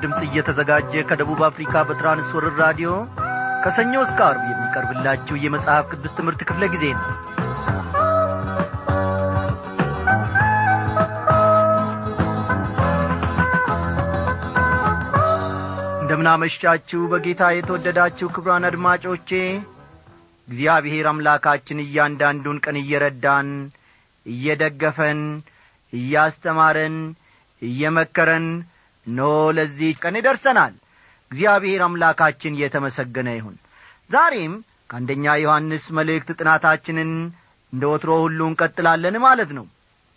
ድምፅ እየተዘጋጀ ከደቡብ አፍሪካ በትራንስወርር ራዲዮ ከሰኞ እስከ አርብ የሚቀርብላችሁ የመጽሐፍ ቅዱስ ትምህርት ክፍለ ጊዜ ነው። እንደምናመሻችሁ በጌታ የተወደዳችሁ ክብራን አድማጮቼ እግዚአብሔር አምላካችን እያንዳንዱን ቀን እየረዳን እየደገፈን እያስተማረን እየመከረን ኖ ለዚህ ቀን ይደርሰናል እግዚአብሔር አምላካችን የተመሰገነ ይሁን። ዛሬም ከአንደኛ ዮሐንስ መልእክት ጥናታችንን እንደ ወትሮ ሁሉ እንቀጥላለን ማለት ነው።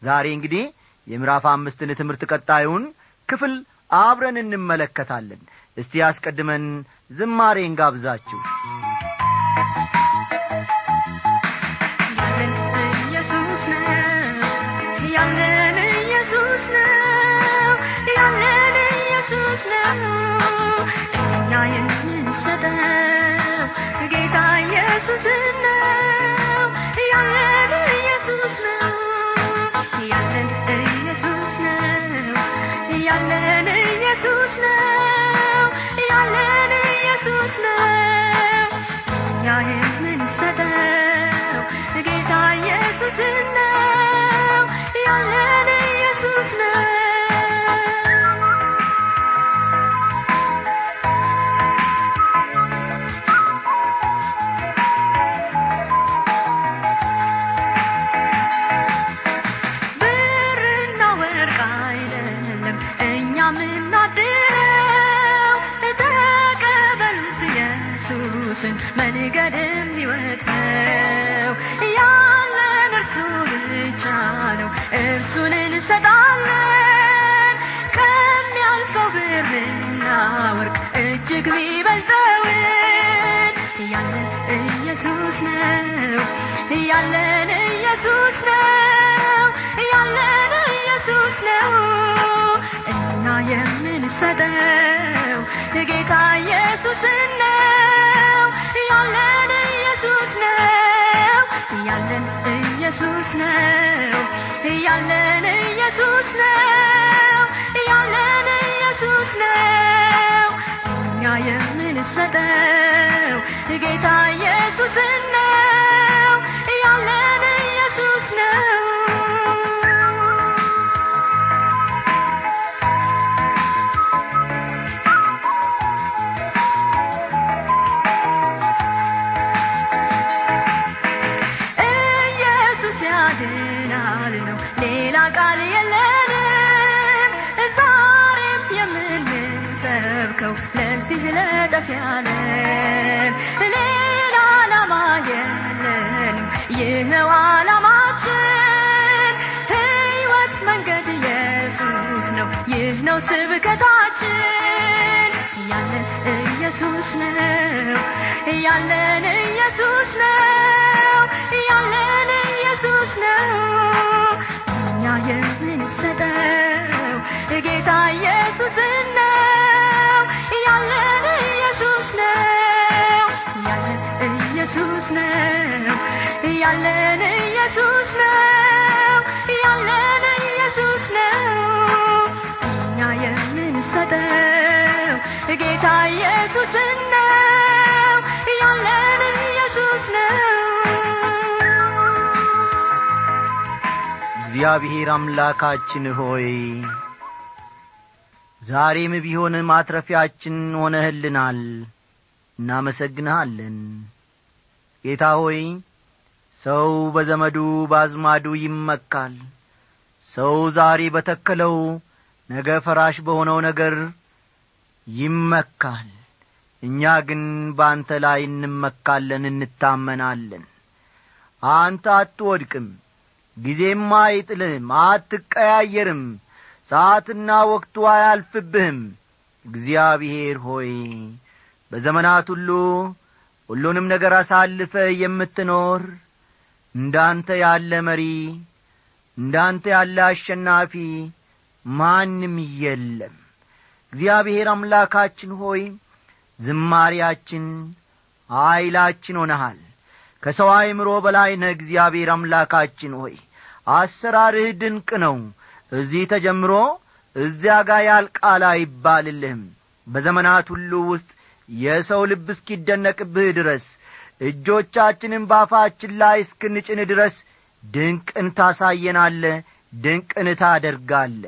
ዛሬ እንግዲህ የምዕራፍ አምስትን ትምህርት ቀጣዩን ክፍል አብረን እንመለከታለን። እስቲ አስቀድመን ዝማሬ እንጋብዛችሁ ኢየሱስ ነው ያለን ኢየሱስ ነው ያለን ኢየሱስ ነው። እኛ የምንሰጠው ጌታ ኢየሱስ ነው። ያለን ኢየሱስ ነው ያለን ኢየሱስ ነው። ያለን ኢየሱስ ነው ያለን ኢየሱስ ነው። እኛ የምንሰጠው ጌታ ለጠፊያለን ሌላ ዓላማ የለንም ይኸው ዓላማችን ሕይወት መንገድ ኢየሱስ ነው ይህ ነው ስብከታችን ያለን ኢየሱስ ነው ያለን ኢየሱስ ነው ያለን ኢየሱስ ነው እኛ የምንሰጠው ጌታ ኢየሱስ ነው ያለን ኢየሱስ ነው ያለን ኢየሱስ ነው። እኛ የምንሰጠው ጌታ ኢየሱስ ነው ያለን ኢየሱስ ነው። እግዚአብሔር አምላካችን ሆይ ዛሬም ቢሆን ማትረፊያችን ሆነህልናል። እናመሰግንሃለን። ጌታ ሆይ ሰው በዘመዱ በአዝማዱ ይመካል። ሰው ዛሬ በተከለው ነገ ፈራሽ በሆነው ነገር ይመካል። እኛ ግን በአንተ ላይ እንመካለን እንታመናለን። አንተ አትወድቅም ጊዜም አይጥልህም አትቀያየርም ሰዓትና ወቅቱ አያልፍብህም። እግዚአብሔር ሆይ በዘመናት ሁሉ ሁሉንም ነገር አሳልፈ የምትኖር እንዳንተ ያለ መሪ እንዳንተ ያለ አሸናፊ ማንም የለም። እግዚአብሔር አምላካችን ሆይ ዝማሪያችን ኀይላችን ሆነሃል። ከሰው አእምሮ በላይ ነህ እግዚአብሔር አምላካችን ሆይ። አሰራርህ ድንቅ ነው። እዚህ ተጀምሮ እዚያ ጋር ያልቃል አይባልልህም። በዘመናት ሁሉ ውስጥ የሰው ልብ እስኪደነቅብህ ድረስ እጆቻችንን ባፋችን ላይ እስክንጭን ድረስ ድንቅን ታሳየናለ ድንቅን ታደርጋለ።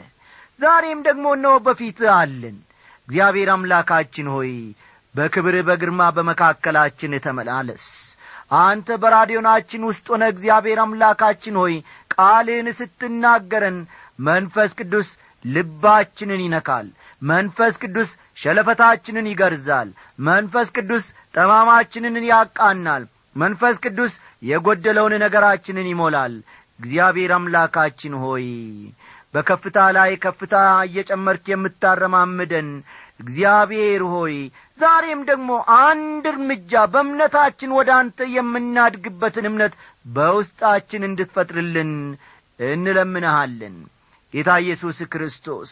ዛሬም ደግሞ እነሆ በፊትህ አለን። እግዚአብሔር አምላካችን ሆይ በክብር በግርማ በመካከላችን ተመላለስ። አንተ በራዲዮናችን ውስጥ ሆነ እግዚአብሔር አምላካችን ሆይ ቃልህን ስትናገረን መንፈስ ቅዱስ ልባችንን ይነካል መንፈስ ቅዱስ ሸለፈታችንን ይገርዛል። መንፈስ ቅዱስ ጠማማችንን ያቃናል። መንፈስ ቅዱስ የጐደለውን ነገራችንን ይሞላል። እግዚአብሔር አምላካችን ሆይ በከፍታ ላይ ከፍታ እየጨመርክ የምታረማምደን እግዚአብሔር ሆይ ዛሬም ደግሞ አንድ እርምጃ በእምነታችን ወደ አንተ የምናድግበትን እምነት በውስጣችን እንድትፈጥርልን እንለምንሃለን። ጌታ ኢየሱስ ክርስቶስ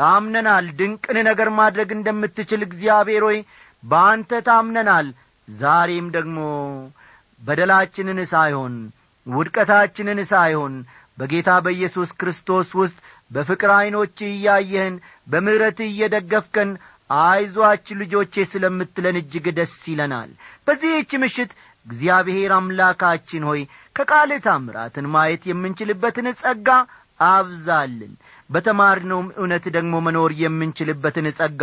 ታምነናል። ድንቅን ነገር ማድረግ እንደምትችል እግዚአብሔር ሆይ በአንተ ታምነናል። ዛሬም ደግሞ በደላችንን ሳይሆን ውድቀታችንን ሳይሆን በጌታ በኢየሱስ ክርስቶስ ውስጥ በፍቅር ዐይኖች እያየህን በምሕረት እየደገፍከን አይዟች ልጆቼ ስለምትለን እጅግ ደስ ይለናል። በዚህች ምሽት እግዚአብሔር አምላካችን ሆይ ከቃል ታምራትን ማየት የምንችልበትን ጸጋ አብዛልን በተማርነውም እውነት ደግሞ መኖር የምንችልበትን ጸጋ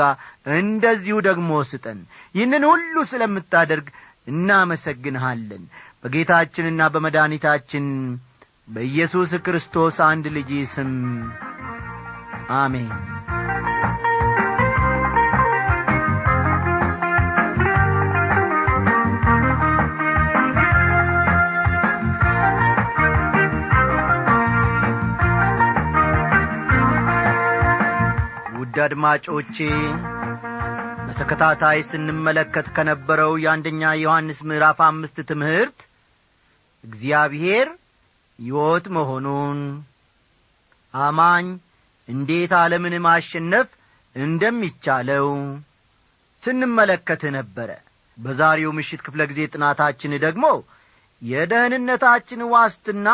እንደዚሁ ደግሞ ስጠን። ይህንን ሁሉ ስለምታደርግ እናመሰግንሃለን። በጌታችንና በመድኃኒታችን በኢየሱስ ክርስቶስ አንድ ልጅ ስም አሜን ውድ አድማጮቼ በተከታታይ ስንመለከት ከነበረው የአንደኛ ዮሐንስ ምዕራፍ አምስት ትምህርት እግዚአብሔር ሕይወት መሆኑን አማኝ እንዴት ዓለምን ማሸነፍ እንደሚቻለው ስንመለከት ነበረ። በዛሬው ምሽት ክፍለ ጊዜ ጥናታችን ደግሞ የደህንነታችን ዋስትና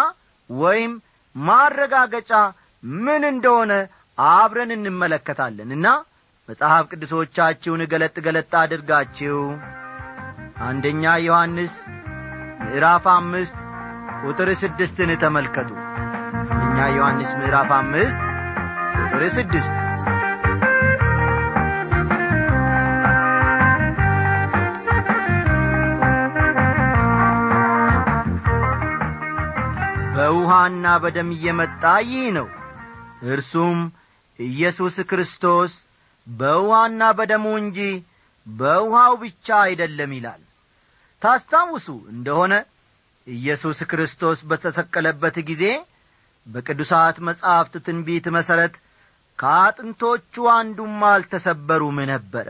ወይም ማረጋገጫ ምን እንደሆነ አብረን እንመለከታለንና መጽሐፍ ቅዱሶቻችሁን ገለጥ ገለጥ አድርጋችሁ አንደኛ ዮሐንስ ምዕራፍ አምስት ቁጥር ስድስትን ተመልከቱ። አንደኛ ዮሐንስ ምዕራፍ አምስት ቁጥር ስድስት። በውሃና በደም እየመጣ ይህ ነው። እርሱም ኢየሱስ ክርስቶስ በውሃና በደሙ እንጂ በውሃው ብቻ አይደለም ይላል። ታስታውሱ እንደሆነ ኢየሱስ ክርስቶስ በተሰቀለበት ጊዜ በቅዱሳት መጻሕፍት ትንቢት መሠረት ከአጥንቶቹ አንዱም አልተሰበሩም ነበረ።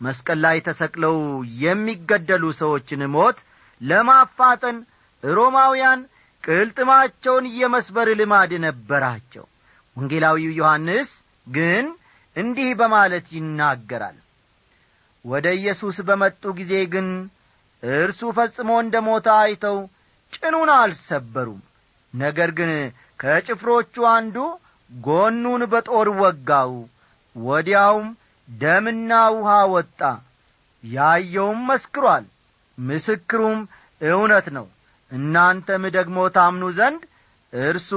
መስቀል ላይ ተሰቅለው የሚገደሉ ሰዎችን ሞት ለማፋጠን ሮማውያን ቅልጥማቸውን የመስበር ልማድ ነበራቸው ወንጌላዊው ዮሐንስ ግን እንዲህ በማለት ይናገራል። ወደ ኢየሱስ በመጡ ጊዜ ግን እርሱ ፈጽሞ እንደ ሞታ አይተው ጭኑን አልሰበሩም። ነገር ግን ከጭፍሮቹ አንዱ ጎኑን በጦር ወጋው ወዲያውም ደምና ውሃ ወጣ። ያየውም መስክሯል ምስክሩም እውነት ነው። እናንተም ደግሞ ታምኑ ዘንድ እርሱ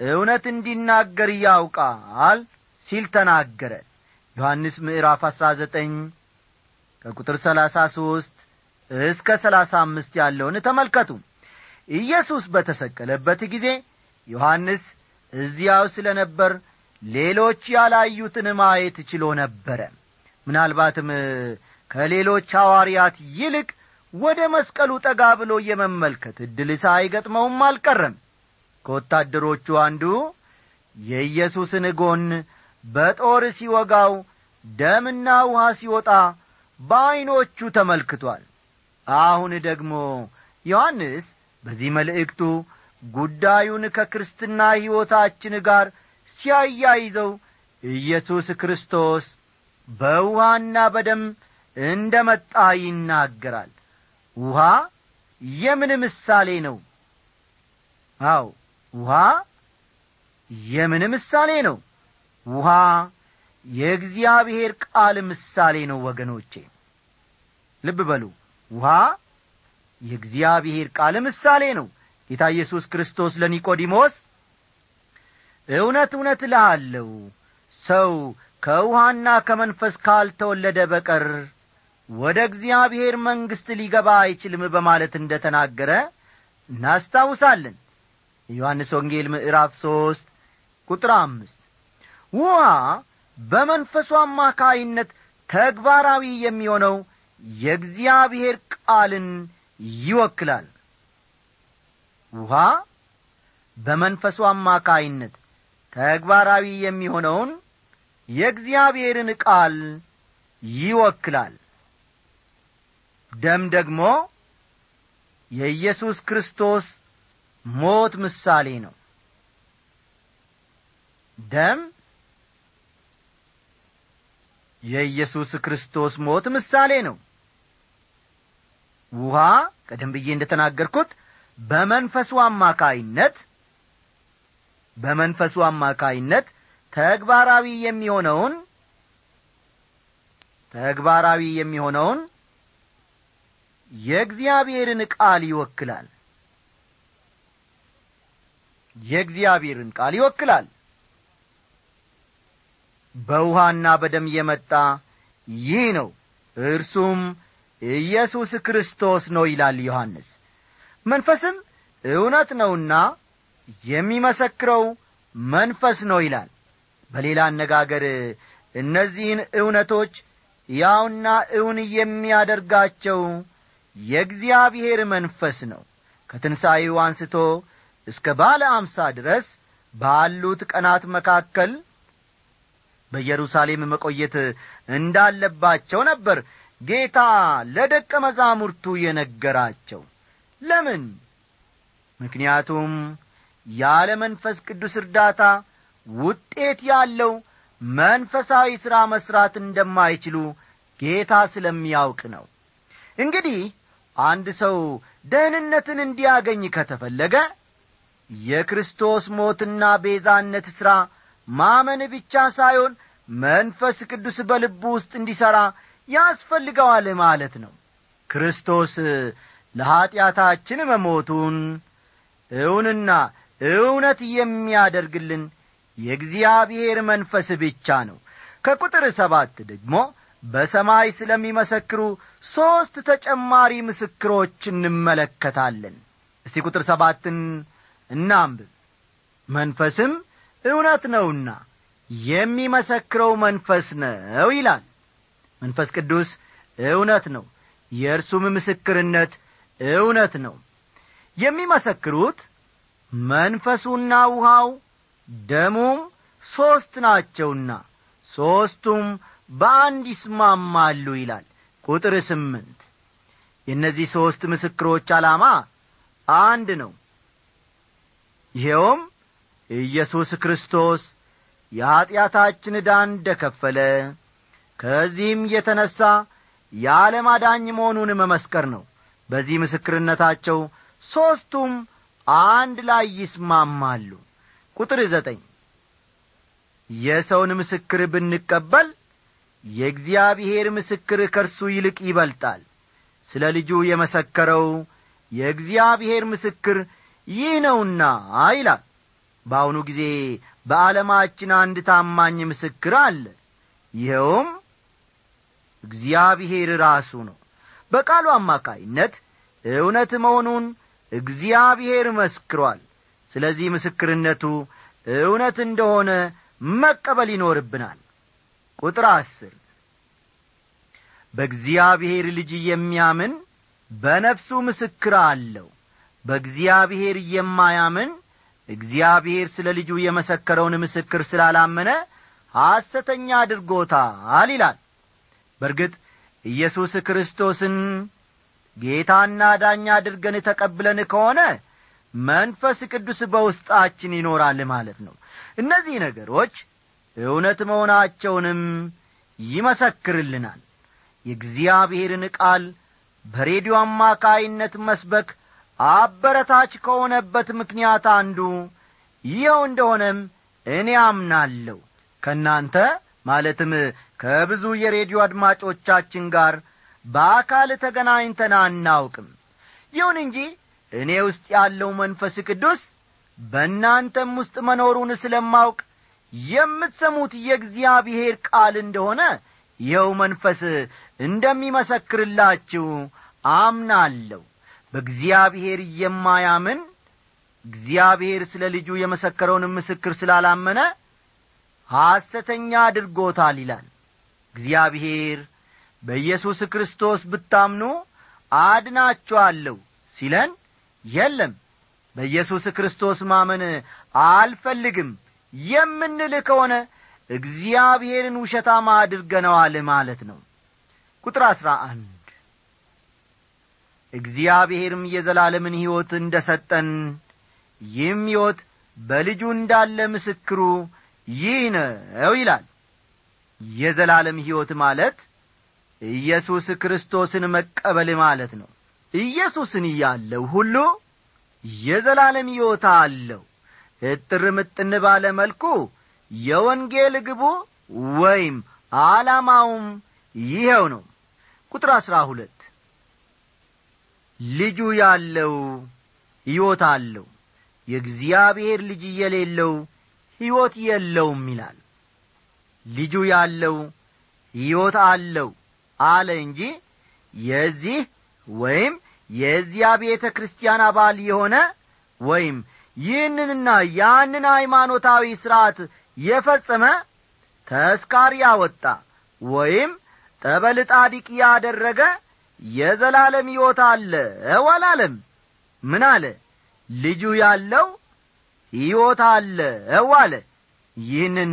እውነት እንዲናገር ያውቃል ሲል ተናገረ። ዮሐንስ ምዕራፍ አሥራ ዘጠኝ ከቁጥር ሰላሳ ሦስት እስከ ሰላሳ አምስት ያለውን ተመልከቱ። ኢየሱስ በተሰቀለበት ጊዜ ዮሐንስ እዚያው ስለ ነበር ሌሎች ያላዩትን ማየት ችሎ ነበረ። ምናልባትም ከሌሎች ሐዋርያት ይልቅ ወደ መስቀሉ ጠጋ ብሎ የመመልከት ዕድል ሳይገጥመውም አልቀረም ከወታደሮቹ አንዱ የኢየሱስን ጎን በጦር ሲወጋው ደምና ውሃ ሲወጣ በዐይኖቹ ተመልክቷል። አሁን ደግሞ ዮሐንስ በዚህ መልእክቱ ጉዳዩን ከክርስትና ሕይወታችን ጋር ሲያያይዘው ኢየሱስ ክርስቶስ በውሃና በደም እንደ መጣ ይናገራል። ውሃ የምን ምሳሌ ነው? አው ውሃ የምን ምሳሌ ነው? ውሃ የእግዚአብሔር ቃል ምሳሌ ነው ወገኖቼ። ልብ በሉ። ውሃ የእግዚአብሔር ቃል ምሳሌ ነው። ጌታ ኢየሱስ ክርስቶስ ለኒቆዲሞስ እውነት እውነት እልሃለሁ ሰው ከውሃና ከመንፈስ ካልተወለደ በቀር ወደ እግዚአብሔር መንግሥት ሊገባ አይችልም በማለት እንደ ተናገረ እናስታውሳለን የዮሐንስ ወንጌል ምዕራፍ ሦስት ቁጥር አምስት ውሃ በመንፈሱ አማካይነት ተግባራዊ የሚሆነው የእግዚአብሔር ቃልን ይወክላል። ውሃ በመንፈሱ አማካይነት ተግባራዊ የሚሆነውን የእግዚአብሔርን ቃል ይወክላል። ደም ደግሞ የኢየሱስ ክርስቶስ ሞት ምሳሌ ነው። ደም የኢየሱስ ክርስቶስ ሞት ምሳሌ ነው። ውሃ ቀደም ብዬ እንደ ተናገርኩት በመንፈሱ አማካይነት በመንፈሱ አማካይነት ተግባራዊ የሚሆነውን ተግባራዊ የሚሆነውን የእግዚአብሔርን ቃል ይወክላል የእግዚአብሔርን ቃል ይወክላል። በውሃና በደም የመጣ ይህ ነው። እርሱም ኢየሱስ ክርስቶስ ነው ይላል ዮሐንስ። መንፈስም እውነት ነውና የሚመሰክረው መንፈስ ነው ይላል። በሌላ አነጋገር እነዚህን እውነቶች ያውና እውን የሚያደርጋቸው የእግዚአብሔር መንፈስ ነው። ከትንሣኤው አንስቶ እስከ ባለ አምሳ ድረስ ባሉት ቀናት መካከል በኢየሩሳሌም መቆየት እንዳለባቸው ነበር ጌታ ለደቀ መዛሙርቱ የነገራቸው። ለምን? ምክንያቱም ያለ መንፈስ ቅዱስ እርዳታ ውጤት ያለው መንፈሳዊ ሥራ መሥራት እንደማይችሉ ጌታ ስለሚያውቅ ነው። እንግዲህ አንድ ሰው ደህንነትን እንዲያገኝ ከተፈለገ የክርስቶስ ሞትና ቤዛነት ሥራ ማመን ብቻ ሳይሆን መንፈስ ቅዱስ በልቡ ውስጥ እንዲሠራ ያስፈልገዋል ማለት ነው። ክርስቶስ ለኀጢአታችን መሞቱን እውንና እውነት የሚያደርግልን የእግዚአብሔር መንፈስ ብቻ ነው። ከቁጥር ሰባት ደግሞ በሰማይ ስለሚመሰክሩ ሦስት ተጨማሪ ምስክሮች እንመለከታለን። እስቲ ቁጥር ሰባትን እናንብብ መንፈስም እውነት ነውና የሚመሰክረው መንፈስ ነው ይላል። መንፈስ ቅዱስ እውነት ነው የእርሱም ምስክርነት እውነት ነው። የሚመሰክሩት መንፈሱና ውሃው ደሙም ሦስት ናቸውና ሦስቱም በአንድ ይስማማሉ ይላል። ቁጥር ስምንት የእነዚህ ሦስት ምስክሮች ዓላማ አንድ ነው ይኸውም ኢየሱስ ክርስቶስ የኀጢአታችን ዕዳ እንደ ከፈለ ከዚህም የተነሣ የዓለም አዳኝ መሆኑን መመስከር ነው። በዚህ ምስክርነታቸው ሦስቱም አንድ ላይ ይስማማሉ። ቁጥር ዘጠኝ የሰውን ምስክር ብንቀበል የእግዚአብሔር ምስክር ከእርሱ ይልቅ ይበልጣል። ስለ ልጁ የመሰከረው የእግዚአብሔር ምስክር ይህ ነውና ይላል። በአሁኑ ጊዜ በዓለማችን አንድ ታማኝ ምስክር አለ። ይኸውም እግዚአብሔር ራሱ ነው። በቃሉ አማካይነት እውነት መሆኑን እግዚአብሔር መስክሯል። ስለዚህ ምስክርነቱ እውነት እንደሆነ መቀበል ይኖርብናል። ቁጥር አስር በእግዚአብሔር ልጅ የሚያምን በነፍሱ ምስክር አለው በእግዚአብሔር የማያምን እግዚአብሔር ስለ ልጁ የመሰከረውን ምስክር ስላላመነ ሐሰተኛ አድርጎታል ይላል። በርግጥ ኢየሱስ ክርስቶስን ጌታና ዳኛ አድርገን ተቀብለን ከሆነ መንፈስ ቅዱስ በውስጣችን ይኖራል ማለት ነው። እነዚህ ነገሮች እውነት መሆናቸውንም ይመሰክርልናል። የእግዚአብሔርን ቃል በሬዲዮ አማካይነት መስበክ አበረታች ከሆነበት ምክንያት አንዱ ይኸው እንደሆነም እኔ አምናለሁ። ከእናንተ ማለትም ከብዙ የሬዲዮ አድማጮቻችን ጋር በአካል ተገናኝተን አናውቅም። ይሁን እንጂ እኔ ውስጥ ያለው መንፈስ ቅዱስ በእናንተም ውስጥ መኖሩን ስለማውቅ የምትሰሙት የእግዚአብሔር ቃል እንደሆነ ይኸው መንፈስ እንደሚመሰክርላችሁ አምናለሁ በእግዚአብሔር የማያምን እግዚአብሔር ስለ ልጁ የመሰከረውን ምስክር ስላላመነ ሐሰተኛ አድርጎታል ይላል። እግዚአብሔር በኢየሱስ ክርስቶስ ብታምኑ አድናችኋለሁ ሲለን የለም በኢየሱስ ክርስቶስ ማመን አልፈልግም የምንል ከሆነ እግዚአብሔርን ውሸታማ አድርገነዋል ማለት ነው። ቁጥር አሥራ አንድ እግዚአብሔርም የዘላለምን ሕይወት እንደ ሰጠን ይህም ሕይወት በልጁ እንዳለ ምስክሩ ይህ ነው ይላል። የዘላለም ሕይወት ማለት ኢየሱስ ክርስቶስን መቀበል ማለት ነው። ኢየሱስን እያለው ሁሉ የዘላለም ሕይወት አለው። እጥር ምጥን ባለ መልኩ የወንጌል ግቡ ወይም ዓላማውም ይኸው ነው። ቁጥር አሥራ ሁለት ልጁ ያለው ሕይወት አለው። የእግዚአብሔር ልጅ የሌለው ሕይወት የለውም ይላል። ልጁ ያለው ሕይወት አለው አለ እንጂ የዚህ ወይም የዚያ ቤተ ክርስቲያን አባል የሆነ ወይም ይህንንና ያንን ሃይማኖታዊ ሥርዓት የፈጸመ ተስካር ያወጣ ወይም ጠበል ጣዲቅ ያደረገ የዘላለም ሕይወት አለው አላለም ምን አለ? ልጁ ያለው ሕይወት አለው አለ ይህንን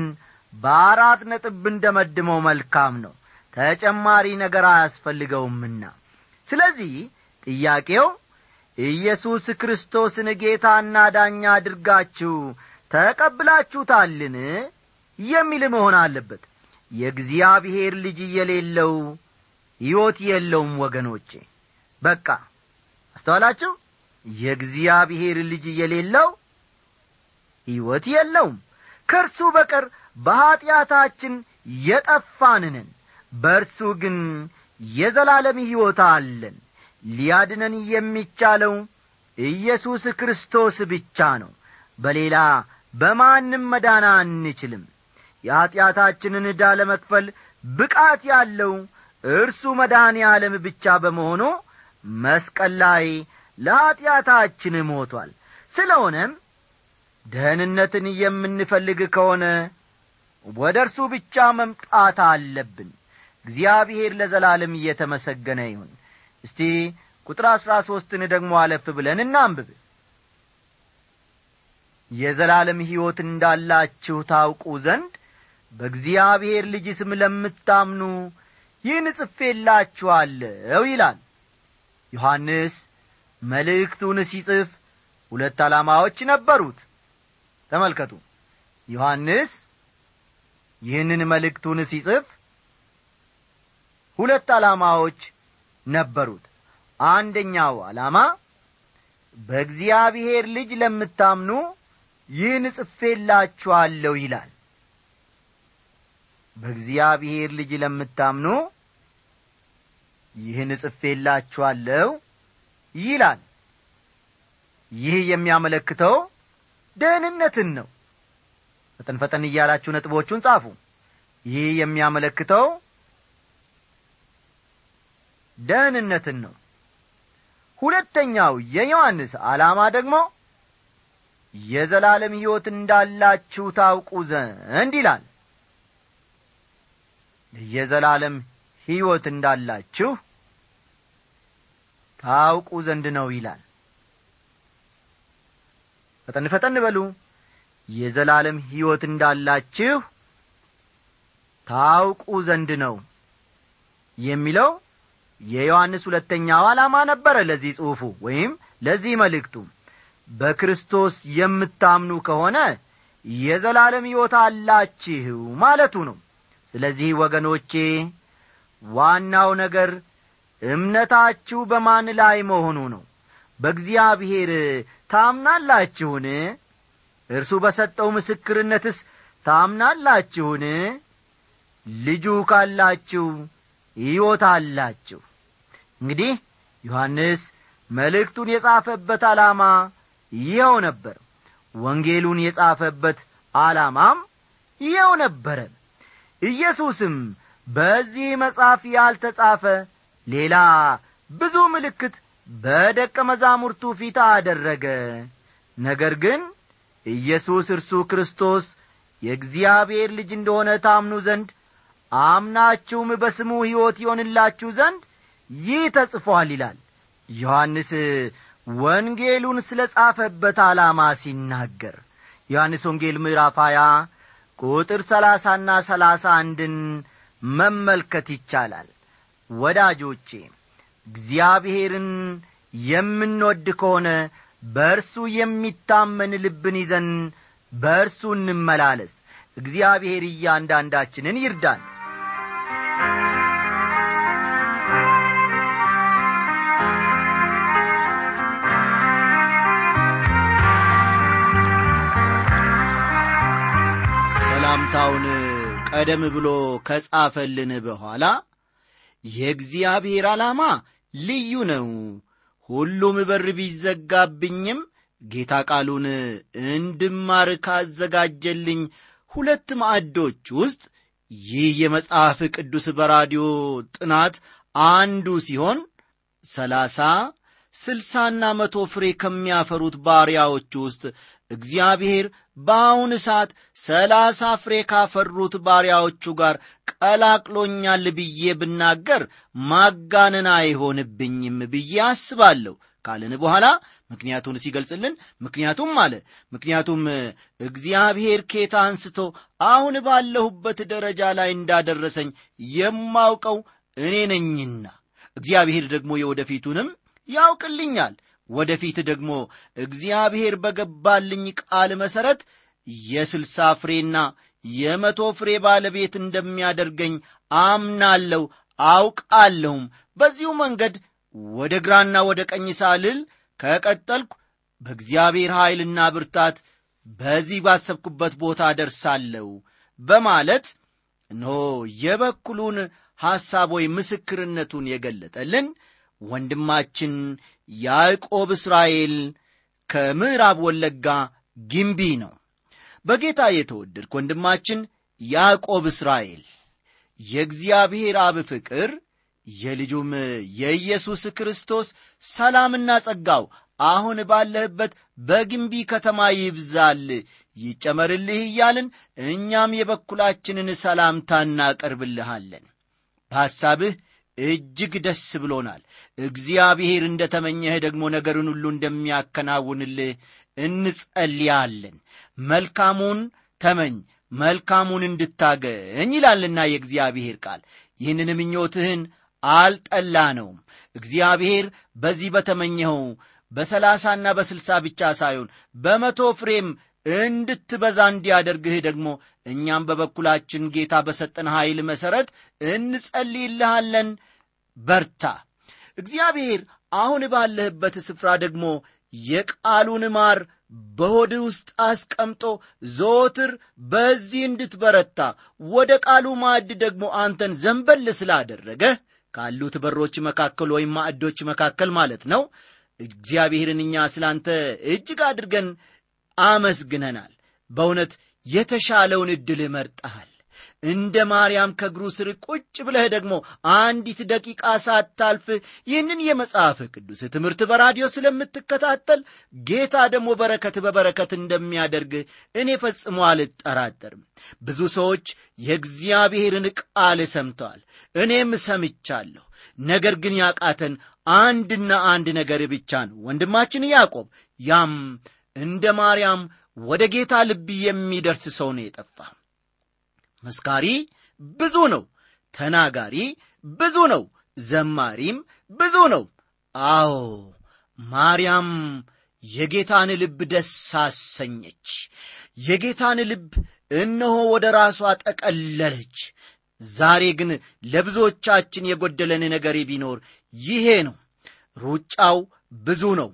በአራት ነጥብ ብንደመድመው መልካም ነው። ተጨማሪ ነገር አያስፈልገውምና። ስለዚህ ጥያቄው ኢየሱስ ክርስቶስን ጌታና ዳኛ አድርጋችሁ ተቀብላችሁታልን? የሚል መሆን አለበት። የእግዚአብሔር ልጅ የሌለው ሕይወት የለውም ወገኖቼ። በቃ አስተዋላችሁ? የእግዚአብሔር ልጅ የሌለው ሕይወት የለውም። ከእርሱ በቀር በኀጢአታችን የጠፋንንን በእርሱ ግን የዘላለም ሕይወት አለን። ሊያድነን የሚቻለው ኢየሱስ ክርስቶስ ብቻ ነው። በሌላ በማንም መዳን አንችልም። የኀጢአታችንን ዕዳ ለመክፈል ብቃት ያለው እርሱ መድኃኔ ዓለም ብቻ በመሆኑ መስቀል ላይ ለኀጢአታችን ሞቷል። ስለሆነም ደህንነትን የምንፈልግ ከሆነ ወደ እርሱ ብቻ መምጣት አለብን። እግዚአብሔር ለዘላለም እየተመሰገነ ይሁን። እስቲ ቁጥር አሥራ ሦስትን ደግሞ አለፍ ብለን እናንብብ። የዘላለም ሕይወት እንዳላችሁ ታውቁ ዘንድ በእግዚአብሔር ልጅ ስም ለምታምኑ ይህን ጽፌላችኋለሁ ይላል። ዮሐንስ መልእክቱን ሲጽፍ ሁለት ዓላማዎች ነበሩት። ተመልከቱ። ዮሐንስ ይህንን መልእክቱን ሲጽፍ ሁለት ዓላማዎች ነበሩት። አንደኛው ዓላማ በእግዚአብሔር ልጅ ለምታምኑ ይህን ጽፌላችኋለሁ ይላል። በእግዚአብሔር ልጅ ለምታምኑ ይህን ጽፌላችኋለሁ ይላል። ይህ የሚያመለክተው ደህንነትን ነው። ፈጠን ፈጠን እያላችሁ ነጥቦቹን ጻፉ። ይህ የሚያመለክተው ደህንነትን ነው። ሁለተኛው የዮሐንስ ዓላማ ደግሞ የዘላለም ሕይወት እንዳላችሁ ታውቁ ዘንድ ይላል። የዘላለም ሕይወት እንዳላችሁ ታውቁ ዘንድ ነው ይላል። ፈጠን ፈጠን በሉ። የዘላለም ሕይወት እንዳላችሁ ታውቁ ዘንድ ነው የሚለው የዮሐንስ ሁለተኛው ዓላማ ነበረ ለዚህ ጽሑፉ ወይም ለዚህ መልእክቱ። በክርስቶስ የምታምኑ ከሆነ የዘላለም ሕይወት አላችሁ ማለቱ ነው። ስለዚህ ወገኖቼ ዋናው ነገር እምነታችሁ በማን ላይ መሆኑ ነው? በእግዚአብሔር ታምናላችሁን? እርሱ በሰጠው ምስክርነትስ ታምናላችሁን? ልጁ ካላችሁ ሕይወት አላችሁ። እንግዲህ ዮሐንስ መልእክቱን የጻፈበት ዓላማ ይኸው ነበር። ወንጌሉን የጻፈበት ዓላማም ይኸው ነበረ። ኢየሱስም በዚህ መጽሐፍ ያልተጻፈ ሌላ ብዙ ምልክት በደቀ መዛሙርቱ ፊት አደረገ። ነገር ግን ኢየሱስ እርሱ ክርስቶስ የእግዚአብሔር ልጅ እንደሆነ ታምኑ ዘንድ አምናችሁም በስሙ ሕይወት ይሆንላችሁ ዘንድ ይህ ተጽፏል ይላል። ዮሐንስ ወንጌሉን ስለ ጻፈበት ዓላማ ሲናገር ዮሐንስ ወንጌል ምዕራፍ 20 ቁጥር ሰላሳና ሰላሳ አንድን መመልከት ይቻላል። ወዳጆቼ እግዚአብሔርን የምንወድ ከሆነ በእርሱ የሚታመን ልብን ይዘን በእርሱ እንመላለስ። እግዚአብሔር እያንዳንዳችንን ይርዳን። ሰላምታውን ቀደም ብሎ ከጻፈልን በኋላ የእግዚአብሔር ዓላማ ልዩ ነው። ሁሉም በር ቢዘጋብኝም ጌታ ቃሉን እንድማር ካዘጋጀልኝ ሁለት ማዕዶች ውስጥ ይህ የመጽሐፍ ቅዱስ በራዲዮ ጥናት አንዱ ሲሆን ሰላሳ ስልሳና መቶ ፍሬ ከሚያፈሩት ባሪያዎች ውስጥ እግዚአብሔር በአሁን ሰዓት ሰላሳ ፍሬ ካፈሩት ባሪያዎቹ ጋር ቀላቅሎኛል ብዬ ብናገር ማጋነን አይሆንብኝም ብዬ አስባለሁ። ካልን በኋላ ምክንያቱን ሲገልጽልን ምክንያቱም አለ። ምክንያቱም እግዚአብሔር ኬታ አንስቶ አሁን ባለሁበት ደረጃ ላይ እንዳደረሰኝ የማውቀው እኔ ነኝና እግዚአብሔር ደግሞ የወደፊቱንም ያውቅልኛል ወደፊት ደግሞ እግዚአብሔር በገባልኝ ቃል መሠረት የስልሳ ፍሬና የመቶ ፍሬ ባለቤት እንደሚያደርገኝ አምናለሁ አውቃለሁም። በዚሁ መንገድ ወደ ግራና ወደ ቀኝ ሳልል ከቀጠልኩ በእግዚአብሔር ኀይልና ብርታት በዚህ ባሰብኩበት ቦታ ደርሳለሁ በማለት እነሆ የበኩሉን ሐሳብ ወይ ምስክርነቱን የገለጠልን ወንድማችን ያዕቆብ እስራኤል ከምዕራብ ወለጋ ጊምቢ ነው። በጌታ የተወደድክ ወንድማችን ያዕቆብ እስራኤል የእግዚአብሔር አብ ፍቅር የልጁም የኢየሱስ ክርስቶስ ሰላምና ጸጋው አሁን ባለህበት በግንቢ ከተማ ይብዛል ይጨመርልህ እያልን እኛም የበኩላችንን ሰላምታ እናቀርብልሃለን። በሐሳብህ እጅግ ደስ ብሎናል። እግዚአብሔር እንደ ተመኘህ ደግሞ ነገርን ሁሉ እንደሚያከናውንልህ እንጸልያለን። መልካሙን ተመኝ መልካሙን እንድታገኝ ይላልና የእግዚአብሔር ቃል። ይህንን ምኞትህን አልጠላነውም። እግዚአብሔር በዚህ በተመኘኸው በሰላሳና በስልሳ ብቻ ሳይሆን በመቶ ፍሬም እንድትበዛ እንዲያደርግህ ደግሞ እኛም በበኩላችን ጌታ በሰጠን ኃይል መሠረት እንጸልይልሃለን። በርታ። እግዚአብሔር አሁን ባለህበት ስፍራ ደግሞ የቃሉን ማር በሆድ ውስጥ አስቀምጦ ዘወትር በዚህ እንድትበረታ ወደ ቃሉ ማዕድ ደግሞ አንተን ዘንበል ስላደረገ ካሉት በሮች መካከል ወይም ማዕዶች መካከል ማለት ነው። እግዚአብሔርን እኛ ስላንተ እጅግ አድርገን አመስግነናል። በእውነት የተሻለውን ዕድል መርጠሃል። እንደ ማርያም ከእግሩ ስር ቁጭ ብለህ ደግሞ አንዲት ደቂቃ ሳታልፍ ይህንን የመጽሐፍ ቅዱስ ትምህርት በራዲዮ ስለምትከታተል ጌታ ደግሞ በረከት በበረከት እንደሚያደርግ እኔ ፈጽሞ አልጠራጠርም። ብዙ ሰዎች የእግዚአብሔርን ቃል ሰምተዋል እኔም ሰምቻለሁ። ነገር ግን ያቃተን አንድና አንድ ነገር ብቻ ነው። ወንድማችን ያዕቆብ ያም እንደ ማርያም ወደ ጌታ ልብ የሚደርስ ሰው ነው የጠፋ መስካሪ ብዙ ነው ተናጋሪ ብዙ ነው ዘማሪም ብዙ ነው። አዎ ማርያም የጌታን ልብ ደስ አሰኘች። የጌታን ልብ እነሆ ወደ ራሷ ጠቀለለች። ዛሬ ግን ለብዙዎቻችን የጎደለን ነገር ቢኖር ይሄ ነው። ሩጫው ብዙ ነው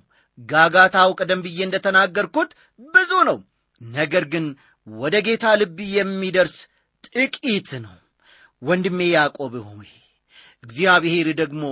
ጋጋታው ቀደም ብዬ እንደተናገርኩት ብዙ ነው። ነገር ግን ወደ ጌታ ልብ የሚደርስ ጥቂት ነው። ወንድሜ ያዕቆብ ሆይ እግዚአብሔር ደግሞ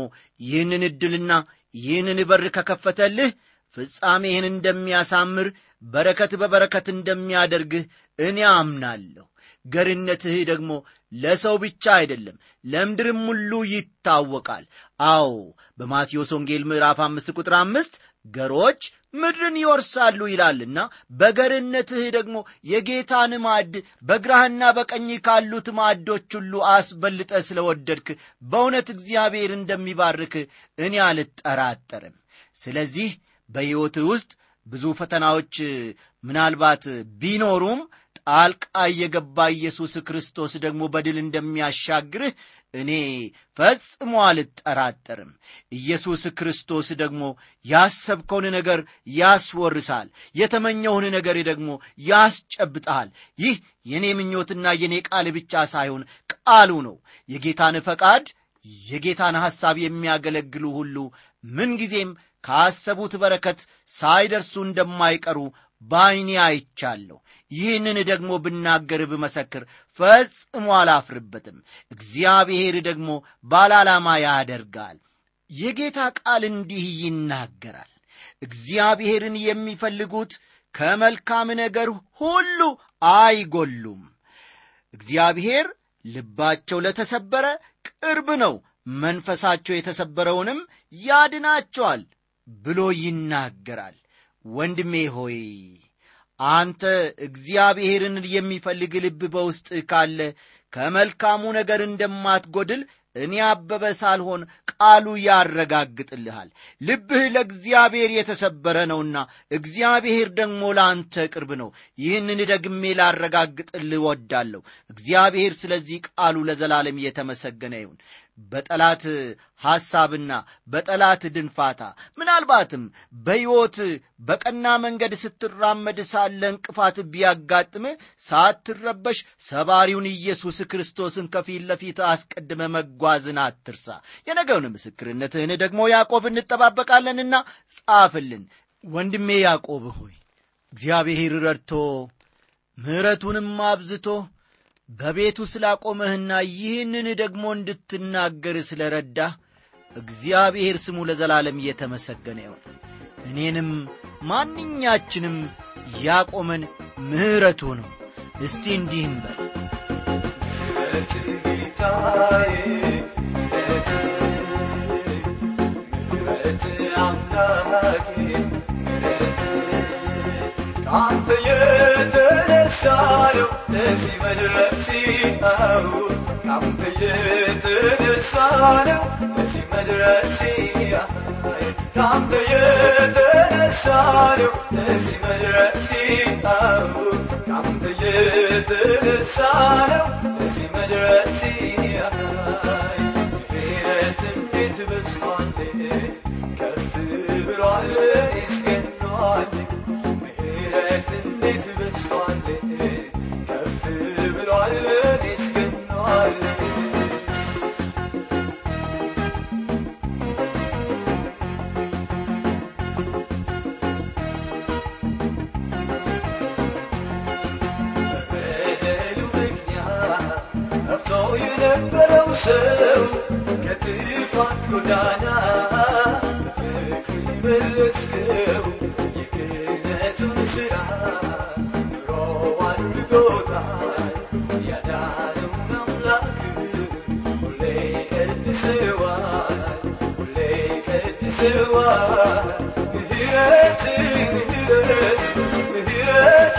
ይህንን ዕድልና ይህንን በር ከከፈተልህ ፍጻሜህን እንደሚያሳምር በረከት በበረከት እንደሚያደርግህ እኔ አምናለሁ። ገርነትህ ደግሞ ለሰው ብቻ አይደለም ለምድርም ሁሉ ይታወቃል። አዎ በማቴዎስ ወንጌል ምዕራፍ አምስት ቁጥር አምስት ገሮች ምድርን ይወርሳሉ ይላልና በገርነትህ ደግሞ የጌታን ማዕድ በግራህና በቀኝ ካሉት ማዕዶች ሁሉ አስበልጠ ስለወደድክ በእውነት እግዚአብሔር እንደሚባርክ እኔ አልጠራጠርም። ስለዚህ በሕይወትህ ውስጥ ብዙ ፈተናዎች ምናልባት ቢኖሩም ጣልቃ እየገባ ኢየሱስ ክርስቶስ ደግሞ በድል እንደሚያሻግርህ እኔ ፈጽሞ አልጠራጠርም። ኢየሱስ ክርስቶስ ደግሞ ያሰብከውን ነገር ያስወርሳል። የተመኘውን ነገር ደግሞ ያስጨብጠሃል። ይህ የእኔ ምኞትና የእኔ ቃል ብቻ ሳይሆን ቃሉ ነው። የጌታን ፈቃድ የጌታን ሐሳብ የሚያገለግሉ ሁሉ ምንጊዜም ካሰቡት በረከት ሳይደርሱ እንደማይቀሩ በዐይኔ አይቻለሁ። ይህንን ደግሞ ብናገር ብመሰክር ፈጽሞ አላፍርበትም። እግዚአብሔር ደግሞ ባላላማ ያደርጋል። የጌታ ቃል እንዲህ ይናገራል። እግዚአብሔርን የሚፈልጉት ከመልካም ነገር ሁሉ አይጎሉም እግዚአብሔር ልባቸው ለተሰበረ ቅርብ ነው። መንፈሳቸው የተሰበረውንም ያድናቸዋል ብሎ ይናገራል ወንድሜ ሆይ አንተ እግዚአብሔርን የሚፈልግ ልብ በውስጥ ካለ ከመልካሙ ነገር እንደማትጎድል እኔ አበበ ሳልሆን ቃሉ ያረጋግጥልሃል። ልብህ ለእግዚአብሔር የተሰበረ ነውና እግዚአብሔር ደግሞ ለአንተ ቅርብ ነው። ይህንን ደግሜ ላረጋግጥልህ ወዳለሁ እግዚአብሔር ስለዚህ ቃሉ ለዘላለም እየተመሰገነ ይሁን በጠላት ሐሳብና በጠላት ድንፋታ ምናልባትም በሕይወት በቀና መንገድ ስትራመድ ሳለ እንቅፋት ቢያጋጥም ሳትረበሽ ሰባሪውን ኢየሱስ ክርስቶስን ከፊት ለፊት አስቀድመ መጓዝን አትርሳ። የነገውን ምስክርነትህን ደግሞ ያዕቆብ እንጠባበቃለንና ጻፍልን። ወንድሜ ያዕቆብ ሆይ እግዚአብሔር ረድቶ ምሕረቱንም አብዝቶ በቤቱ ስላቆመህና ይህንን ደግሞ እንድትናገር ስለ ረዳህ እግዚአብሔር ስሙ ለዘላለም እየተመሰገነ ይሆን እኔንም ማንኛችንም ያቆመን ምሕረቱ ነው። እስቲ እንዲህ ጌታዬ ምሕረት ከአንተ የተነሳ ነው ለዚህ መድረሴ አዎ ከአንተ የተነሳ ነው ለዚህ መድረሴ ከአንተ የተነሳ ነው ለዚህ መድረሴ አዎ ከአንተ የተነሳ ነው ለዚህ መድረሴ ምሕረት ሰው ከጥፋት ጎዳና በፍቅር መለስከው የክህነቱን ሥራ ኑሮ አድርጎታል። ያዳነውን አምላክ ሁሌ ቀድሰዋል ሁሌ ቀድሰዋል ምሕረት ምሕረት ምሕረት ምሕረት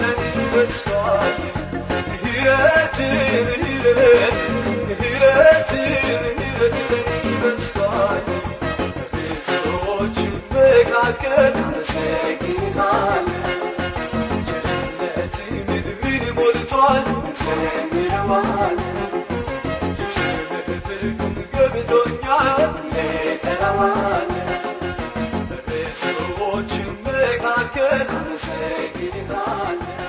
ለኔ በዝቷል ምሕረት ምሕረት ساكن على جنات من من مرتعل سامر وعلى لشرب تركم قبل دنيا ليتر وعلى بسوء جنبك عكر ساكن على